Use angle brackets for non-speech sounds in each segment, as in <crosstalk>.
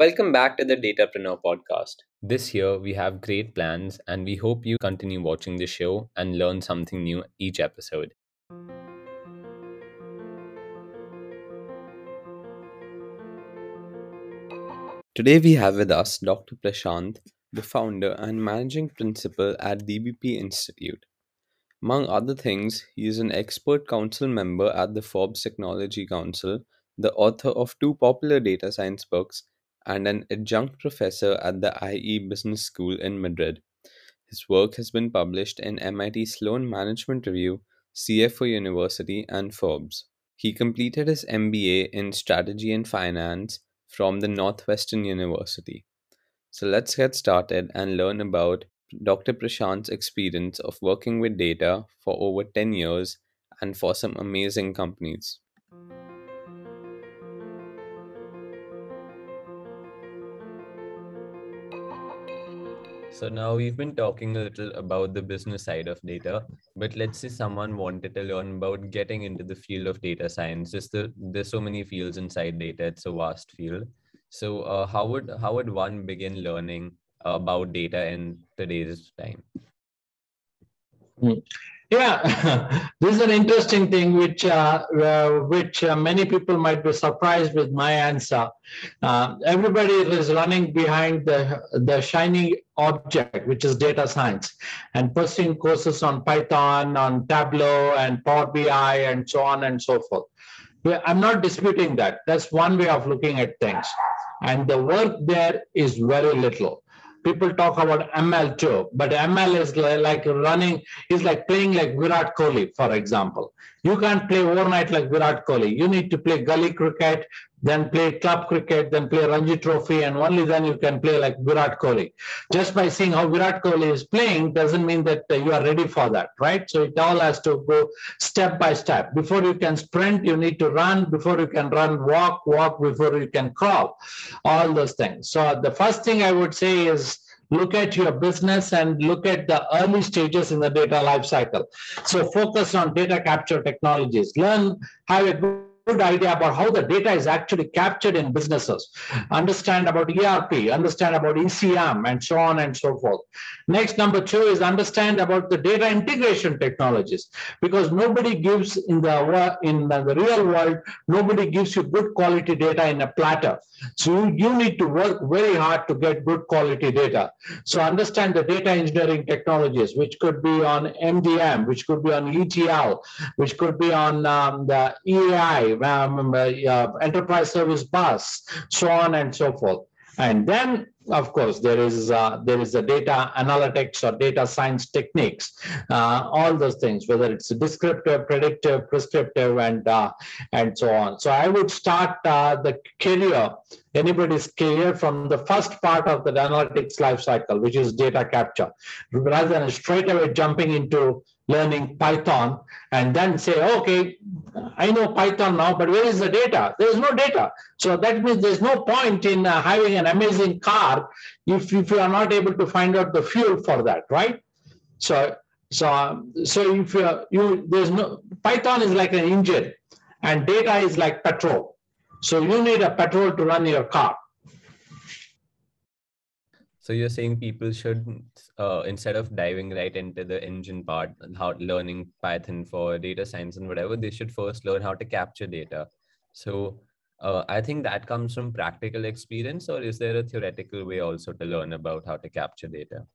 Welcome back to the Datapreneur podcast. This year, we have great plans, and we hope you continue watching the show and learn something new each episode. Today, we have with us Dr. Prashanth, the founder and managing principal at DBP Institute. Among other things, he is an expert council member at the Forbes Technology Council, the author of two popular data science books, and an adjunct professor at the IE Business School in Madrid. His work has been published in MIT Sloan Management Review, CFO University, and Forbes. He completed his MBA in Strategy and Finance from the Northwestern University. So let's get started and learn about Dr. Prashanth's experience of working with data for over 10 years and for some amazing companies. So now we've been talking a little about the business side of data, but let's say someone wanted to learn about getting into the field of data science. Just the, there's so many fields inside data; it's a vast field. So uh, how would how would one begin learning about data in today's time? Hmm. Yeah, <laughs> this is an interesting thing which uh, uh, which uh, many people might be surprised with my answer. Uh, everybody is running behind the the shiny object, which is data science, and pursuing courses on Python, on Tableau, and Power BI, and so on and so forth. I'm not disputing that. That's one way of looking at things, and the work there is very little people talk about ML too, but ML is like running, is like playing like Virat Kohli, for example. You can't play overnight like Virat Kohli. You need to play gully cricket, then play club cricket, then play Ranji Trophy, and only then you can play like Virat Kohli. Just by seeing how Virat Kohli is playing doesn't mean that uh, you are ready for that, right? So it all has to go step by step. Before you can sprint, you need to run. Before you can run, walk, walk before you can crawl, all those things. So the first thing I would say is look at your business and look at the early stages in the data lifecycle. So focus on data capture technologies. Learn, have a good good idea about how the data is actually captured in businesses, understand about ERP, understand about ECM, and so on and so forth. Next, number two is understand about the data integration technologies, because nobody gives in the in the real world, nobody gives you good quality data in a platter. So you need to work very hard to get good quality data. So understand the data engineering technologies, which could be on MDM, which could be on ETL, which could be on um, the EAI, um, uh, enterprise service bus, so on and so forth. And then, of course, there is uh, there is a data analytics or data science techniques, uh, all those things, whether it's descriptive, predictive, prescriptive, and uh, and so on. So I would start uh, the career, anybody's career, from the first part of the analytics life cycle, which is data capture, rather than straight away jumping into learning Python and then say, okay, I know Python now, but where is the data? There is no data. So that means there's no point in uh, having an amazing car if, if you are not able to find out the fuel for that, right? So so so if you, you there's no Python is like an engine and data is like petrol. So you need a petrol to run your car. So you're saying people should, uh, instead of diving right into the engine part how learning Python for data science and whatever, they should first learn how to capture data. So uh, I think that comes from practical experience, or is there a theoretical way also to learn about how to capture data?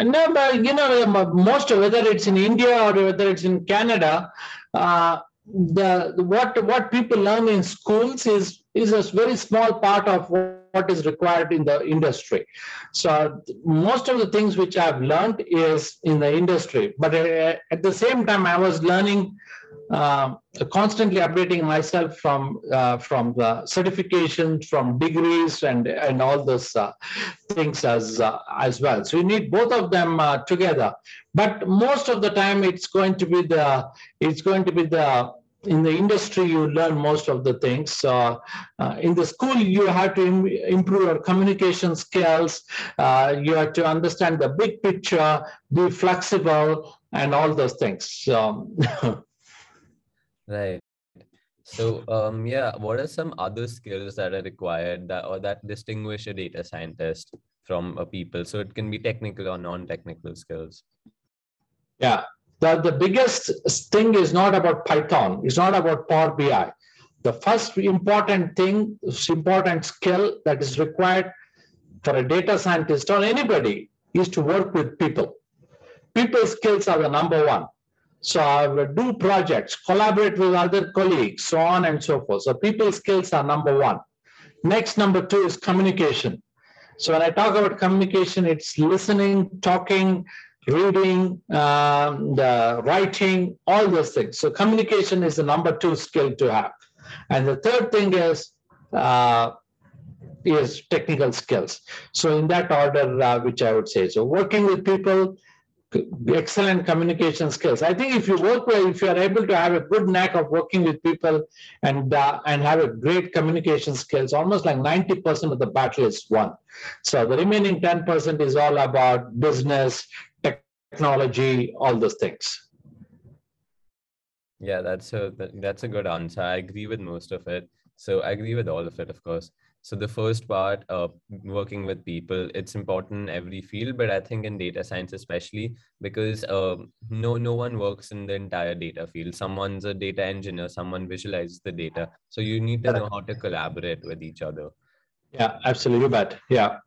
No, but you know, most whether it's in India or whether it's in Canada, uh, the what what people learn in schools is is a very small part of what is required in the industry. So most of the things which I've learned is in the industry, but uh, at the same time, I was learning, uh, constantly updating myself from uh, from the certifications, from degrees, and and all those uh, things as uh, as well. So you need both of them uh, together. But most of the time, it's going to be the it's going to be the in the industry you learn most of the things. Uh, uh, in the school you have to Im- improve your communication skills. Uh, you have to understand the big picture be flexible and all those things. So, <laughs> right. So um yeah what are some other skills that are required that or that distinguish a data scientist from a people? So it can be technical or non-technical skills. Yeah the, the biggest thing is not about Python, it's not about Power BI. The first important thing, important skill that is required for a data scientist or anybody is to work with people. People skills are the number one. So I will do projects, collaborate with other colleagues, so on and so forth. So people skills are number one. Next, number two is communication. So when I talk about communication, it's listening, talking, reading, um, the writing, all those things. So communication is the number two skill to have. And the third thing is uh, is technical skills. So in that order, uh, which I would say. So working with people, excellent communication skills. I think if you work well, if you are able to have a good knack of working with people and uh, and have a great communication skills, almost like 90% of the battle is won. So the remaining 10% is all about business, technology, all those things. Yeah, that's a that's a good answer. I agree with most of it. So I agree with all of it, of course. So the first part, uh, working with people, it's important in every field, but I think in data science especially because uh, no no one works in the entire data field. Someone's a data engineer, someone visualizes the data. So you need to know how to collaborate with each other. Yeah, absolutely, but yeah.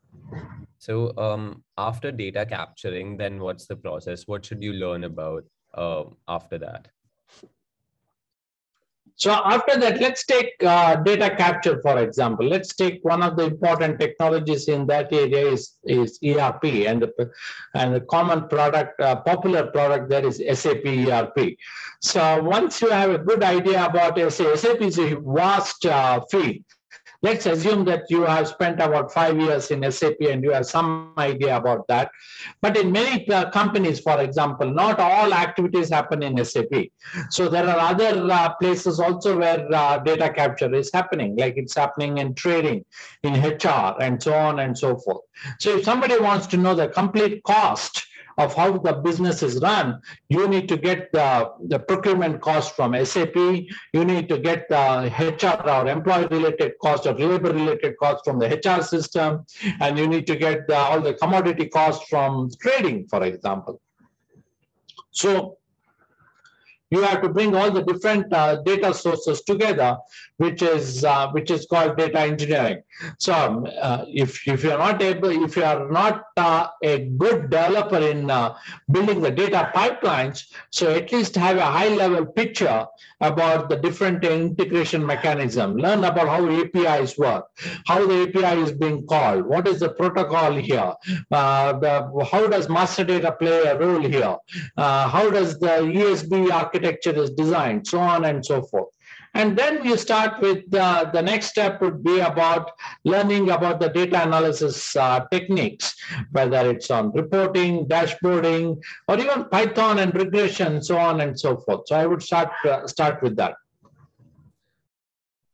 So um, after data capturing, then what's the process? What should you learn about uh, after that? So after that, let's take uh, data capture, for example. Let's take one of the important technologies in that area is, is ERP and the, and the common product, uh, popular product there is SAP ERP. So once you have a good idea about SAP, SAP is a vast uh, field. Let's assume that you have spent about five years in SAP and you have some idea about that. But in many uh, companies, for example, not all activities happen in SAP. So there are other uh, places also where uh, data capture is happening, like it's happening in trading, in HR, and so on and so forth. So if somebody wants to know the complete cost of how the business is run, you need to get the, the procurement cost from SAP, you need to get the HR or employee related cost or labor related cost from the HR system, and you need to get the, all the commodity costs from trading, for example. So you have to bring all the different uh, data sources together which is uh, which is called data engineering so um, uh, if if you're not able if you are not uh, a good developer in uh, building the data pipelines so at least have a high level picture about the different integration mechanism. Learn about how apis work how the api is being called what is the protocol here uh, the, how does master data play a role here how does the esb architecture is designed so on and so forth and then you start with uh, the next step would be about learning about the data analysis uh, techniques, whether it's on reporting, dashboarding, or even Python and regression, so on and so forth. So I would start uh, start with that.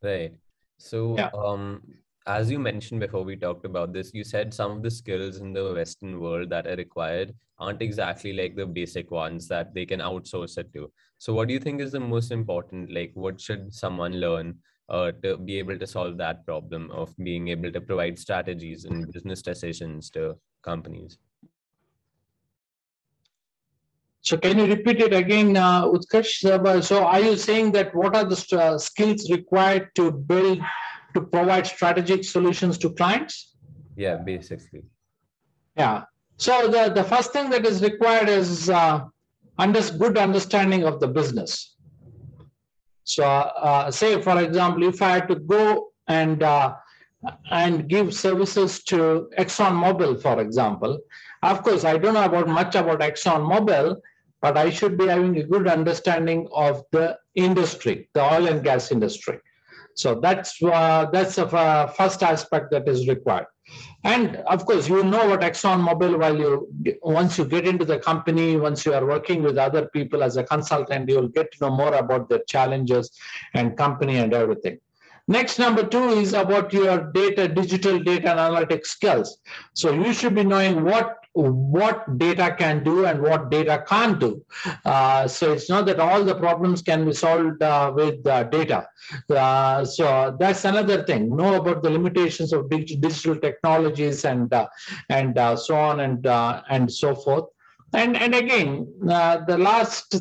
Right. So yeah. um, as you mentioned before we talked about this, you said some of the skills in the Western world that are required aren't exactly like the basic ones that they can outsource it to. So, what do you think is the most important? Like, what should someone learn uh, to be able to solve that problem of being able to provide strategies and business decisions to companies? So can you repeat it again, uh, Utkarsh? So are you saying that what are the uh, skills required to build to provide strategic solutions to clients? Yeah, basically. Yeah. So the, the first thing that is required is uh, under, good understanding of the business. So uh, say, for example, if I had to go and uh, and give services to ExxonMobil, for example, of course, I don't know about much about ExxonMobil, but I should be having a good understanding of the industry, the oil and gas industry. So that's uh, that's the uh, first aspect that is required. And of course, you know what ExxonMobil while you once you get into the company, once you are working with other people as a consultant, you'll get to know more about their challenges and company and everything. Next, number two is about your data, digital data and analytics skills. So you should be knowing what what data can do and what data can't do. Uh, so it's not that all the problems can be solved uh, with uh, data. Uh, so that's another thing. Know about the limitations of digital technologies and uh, and uh, so on and and so forth. And and again, the last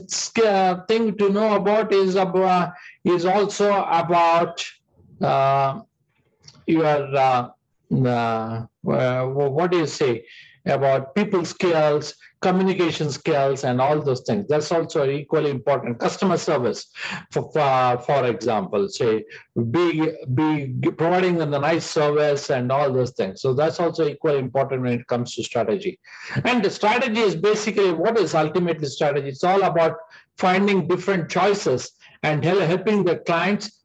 thing to know about is about is also about your what do you say? About people skills, communication skills, and all those things. That's also equally important. Customer service, for for, for example, say be be providing them the nice service and all those things. So that's also equally important when it comes to strategy. And the strategy is basically what is ultimately strategy. It's all about finding different choices and helping the clients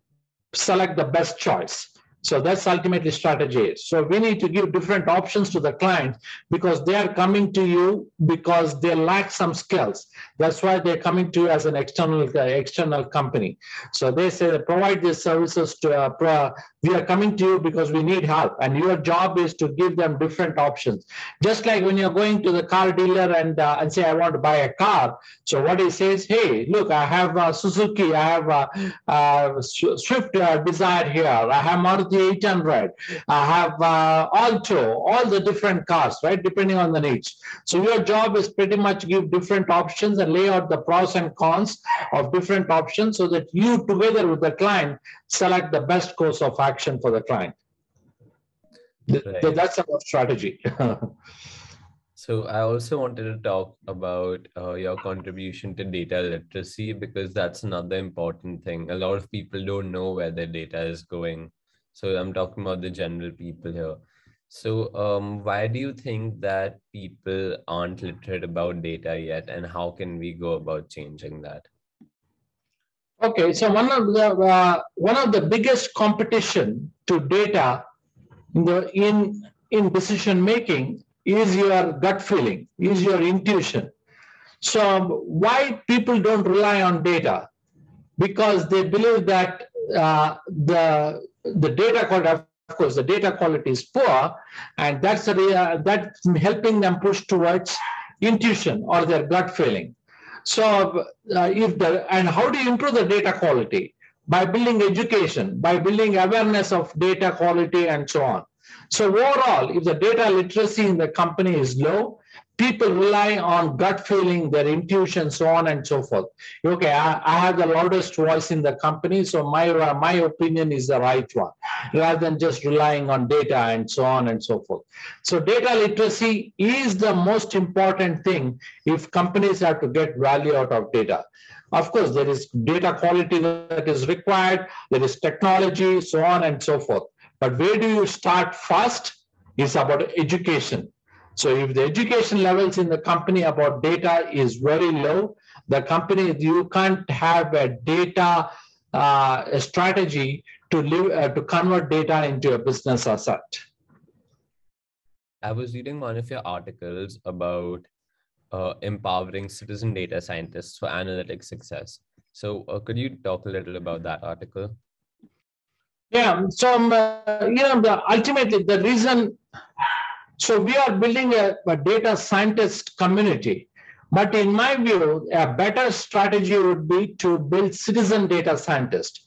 select the best choice so that's ultimately strategy. So we need to give different options to the client because they are coming to you because they lack some skills. That's why they're coming to you as an external uh, external company. So they say provide these services to uh, pro, we are coming to you because we need help and your job is to give them different options. Just like when you're going to the car dealer and uh, and say i want to buy a car so what he says hey look i have a suzuki i have a, swift uh, Dzire here i have maruti 800 i have uh, alto all the different cars right depending on the needs. So your job is pretty much give different options and lay out the pros and cons of different options so that you together with the client select the best course of action for the client. Right. That's about strategy. <laughs> so I also wanted to talk about uh, your contribution to data literacy because that's another important thing. A lot of people don't know where their data is going. So I'm talking about the general people here. So, um, why do you think that people aren't literate about data yet, and how can we go about changing that? Okay, so one of the uh, one of the biggest competition to data in the, in, in decision making is your gut feeling, is your intuition. So why people don't rely on data? Because they believe that uh, the the data quality, of course, the data quality is poor, and that's a, uh, that's helping them push towards intuition or their gut feeling. So uh, if the, and how do you improve the data quality? By building education, by building awareness of data quality and so on. So overall, if the data literacy in the company is low, people rely on gut feeling, their intuition, so on and so forth. Okay, I, I have the loudest voice in the company, so my uh, my opinion is the right one, rather than just relying on data and so on and so forth. So data literacy is the most important thing if companies have to get value out of data. Of course, there is data quality that is required, there is technology, so on and so forth. But where do you start first? Is about education so if the education levels in the company about data is very low, the company, you can't have a data uh, a strategy to live, uh, to convert data into a business asset. I was reading one of your articles about uh, empowering citizen data scientists for analytic success. So, uh, could you talk a little about that article? Yeah. So, um, uh, you know, the, ultimately, the reason so we are building a, a data scientist community. But in my view, a better strategy would be to build citizen data scientists.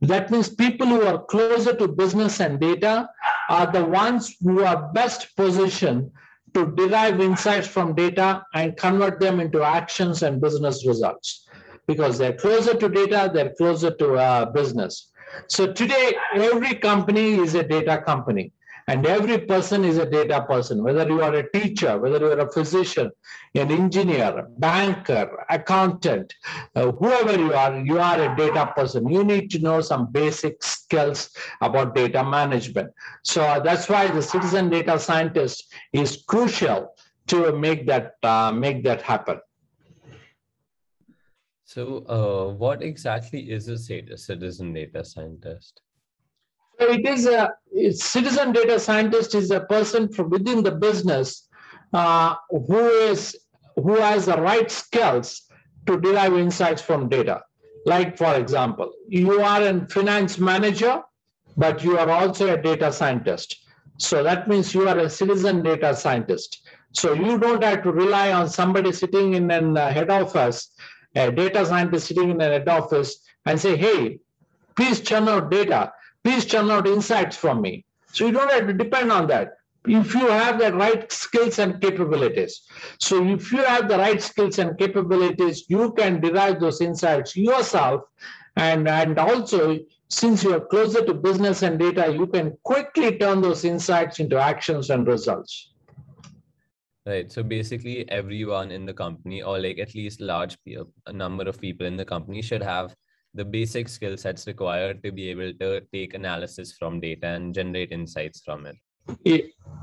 That means people who are closer to business and data are the ones who are best positioned to derive insights from data and convert them into actions and business results. Because they're closer to data, they're closer to uh, business. So today, every company is a data company. And every person is a data person, whether you are a teacher, whether you are a physician, an engineer, banker, accountant, uh, whoever you are, you are a data person. You need to know some basic skills about data management. So that's why the citizen data scientist is crucial to make that uh, make that happen. So, uh, what exactly is a citizen data scientist? It is a citizen data scientist is a person from within the business uh, who is who has the right skills to derive insights from data. Like for example, you are a finance manager, but you are also a data scientist. So that means you are a citizen data scientist. So you don't have to rely on somebody sitting in a uh, head office, a data scientist sitting in a head office, and say, "Hey, please churn out data." Please churn out insights from me. So you don't have to depend on that. If you have the right skills and capabilities. So if you have the right skills and capabilities, you can derive those insights yourself. And, and also, since you are closer to business and data, you can quickly turn those insights into actions and results. Right. So basically, everyone in the company, or like at least large a number of people in the company, should have the basic skill sets required to be able to take analysis from data and generate insights from it.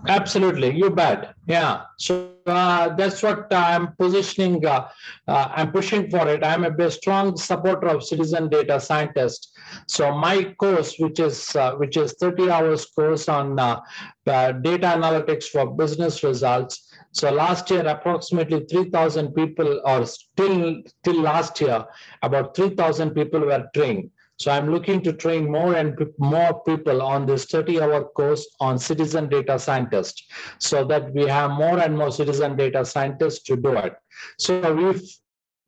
Absolutely, you bet. Yeah, so uh, that's what I'm positioning. Uh, uh, I'm pushing for it. I'm a strong supporter of citizen data scientist. So my course, which is uh, which is 30 hours course on uh, uh, data analytics for business results, so last year, approximately 3,000 people, or still till last year, about 3,000 people were trained. So I'm looking to train more and more people on this 30-hour course on citizen data scientist, so that we have more and more citizen data scientists to do it. So if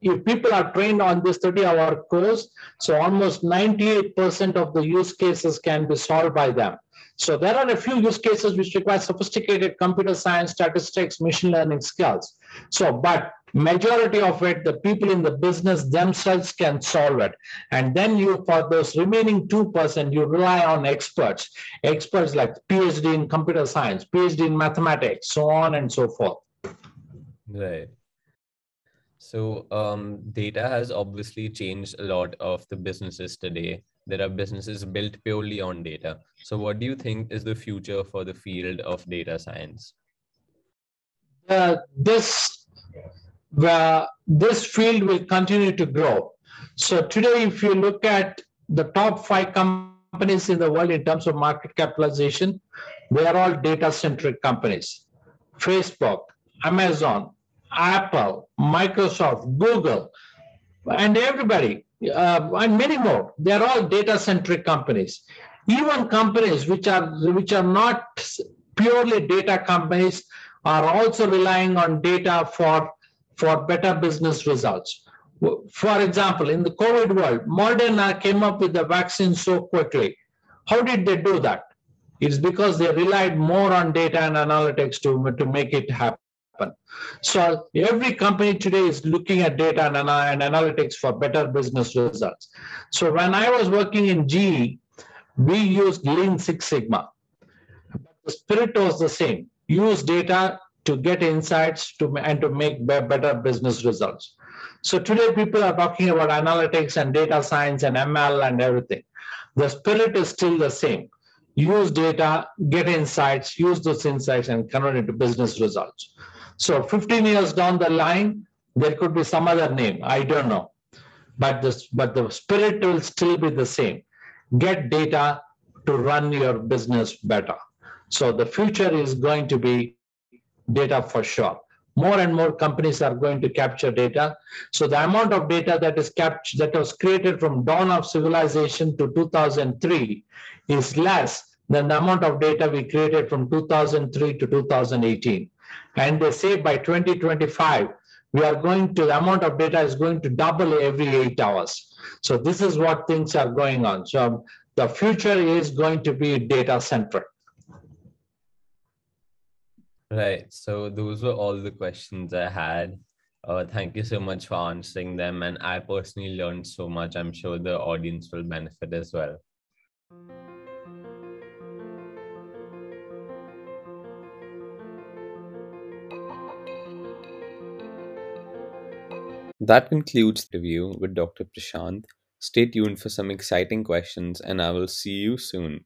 if people are trained on this 30-hour course, so almost 98% of the use cases can be solved by them. So there are a few use cases which require sophisticated computer science, statistics, machine learning skills. So, but majority of it, the people in the business themselves can solve it. And then you, for those remaining 2%, you rely on experts, experts like PhD in computer science, PhD in mathematics, so on and so forth. Right. So um, data has obviously changed a lot of the businesses today there are businesses built purely on data. So, what do you think is the future for the field of data science? Uh, this uh, this field will continue to grow. So today, if you look at the top five companies in the world in terms of market capitalization, they are all data-centric companies. Facebook, Amazon, Apple, Microsoft, Google, and everybody uh, and many more. They're all data-centric companies. Even companies which are which are not purely data companies are also relying on data for for better business results. For example, in the COVID world, Moderna came up with the vaccine so quickly. How did they do that? It's because they relied more on data and analytics to, to make it happen. So every company today is looking at data and, and analytics for better business results. So when I was working in GE, we used Lean Six Sigma. The spirit was the same. Use data to get insights to and to make better business results. So today people are talking about analytics and data science and ML and everything. The spirit is still the same. Use data, get insights, use those insights and convert into business results. So 15 years down the line, there could be some other name. I don't know. But the, but the spirit will still be the same. Get data to run your business better. So the future is going to be data for sure. More and more companies are going to capture data. So the amount of data that is captured that was created from dawn of civilization to 2003 is less than the amount of data we created from 2003 to 2018. And they say by 2025, we are going to, the amount of data is going to double every eight hours. So this is what things are going on. So the future is going to be data centric. Right. So those were all the questions I had. Uh, thank you so much for answering them. And I personally learned so much. I'm sure the audience will benefit as well. That concludes the review with Dr. Prashanth. Stay tuned for some exciting questions, and I will see you soon.